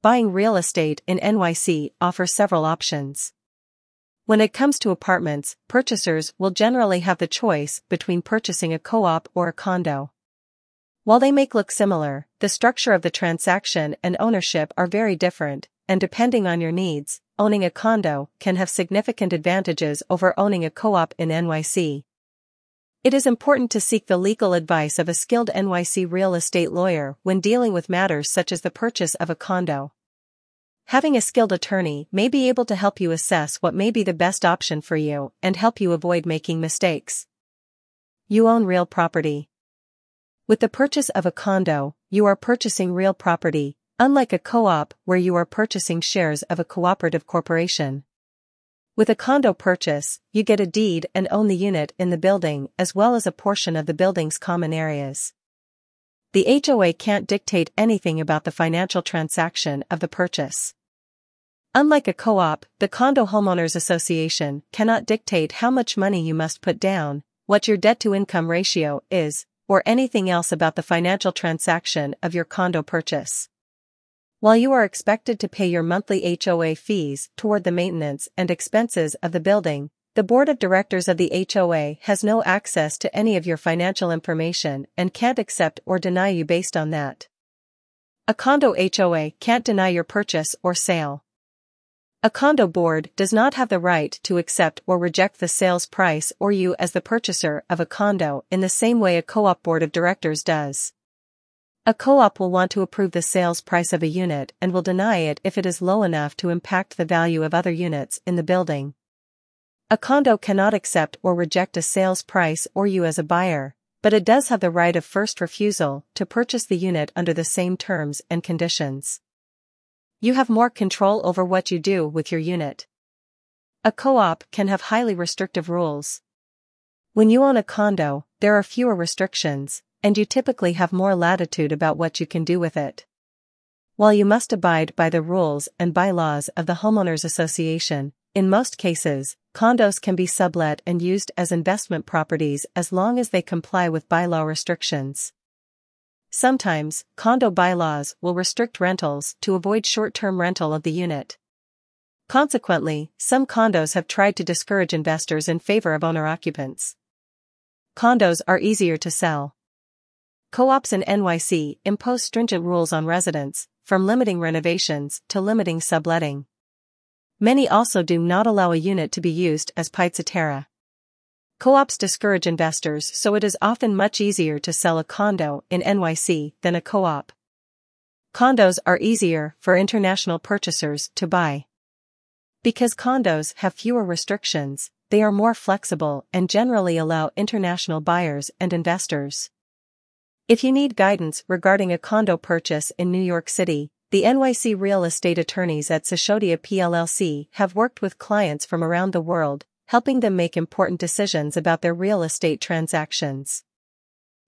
buying real estate in NYC offers several options. When it comes to apartments, purchasers will generally have the choice between purchasing a co-op or a condo. While they make look similar, the structure of the transaction and ownership are very different, and depending on your needs, owning a condo can have significant advantages over owning a co-op in NYC. It is important to seek the legal advice of a skilled NYC real estate lawyer when dealing with matters such as the purchase of a condo. Having a skilled attorney may be able to help you assess what may be the best option for you and help you avoid making mistakes. You own real property. With the purchase of a condo, you are purchasing real property, unlike a co-op where you are purchasing shares of a cooperative corporation. With a condo purchase, you get a deed and own the unit in the building as well as a portion of the building's common areas. The HOA can't dictate anything about the financial transaction of the purchase. Unlike a co-op, the Condo Homeowners Association cannot dictate how much money you must put down, what your debt-to-income ratio is, or anything else about the financial transaction of your condo purchase. While you are expected to pay your monthly HOA fees toward the maintenance and expenses of the building, the board of directors of the HOA has no access to any of your financial information and can't accept or deny you based on that. A condo HOA can't deny your purchase or sale. A condo board does not have the right to accept or reject the sales price or you as the purchaser of a condo in the same way a co-op board of directors does. A co-op will want to approve the sales price of a unit and will deny it if it is low enough to impact the value of other units in the building. A condo cannot accept or reject a sales price or you as a buyer, but it does have the right of first refusal to purchase the unit under the same terms and conditions. You have more control over what you do with your unit. A co-op can have highly restrictive rules. When you own a condo, there are fewer restrictions, and you typically have more latitude about what you can do with it. While you must abide by the rules and bylaws of the Homeowners Association, in most cases, condos can be sublet and used as investment properties as long as they comply with bylaw restrictions. Sometimes, condo bylaws will restrict rentals to avoid short-term rental of the unit. Consequently, some condos have tried to discourage investors in favor of owner-occupants. Condos are easier to sell. Co-ops in NYC impose stringent rules on residents, from limiting renovations to limiting subletting. Many also do not allow a unit to be used as pied-à-terre. Co-ops discourage investors so it is often much easier to sell a condo in NYC than a co-op. Condos are easier for international purchasers to buy. Because condos have fewer restrictions, they are more flexible and generally allow international buyers and investors. If you need guidance regarding a condo purchase in New York City, the NYC real estate attorneys at Sishodia PLLC have worked with clients from around the world helping them make important decisions about their real estate transactions.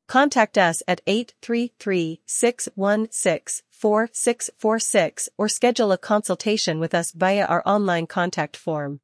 Contact us at 833-616-4646 or schedule a consultation with us via our online contact form.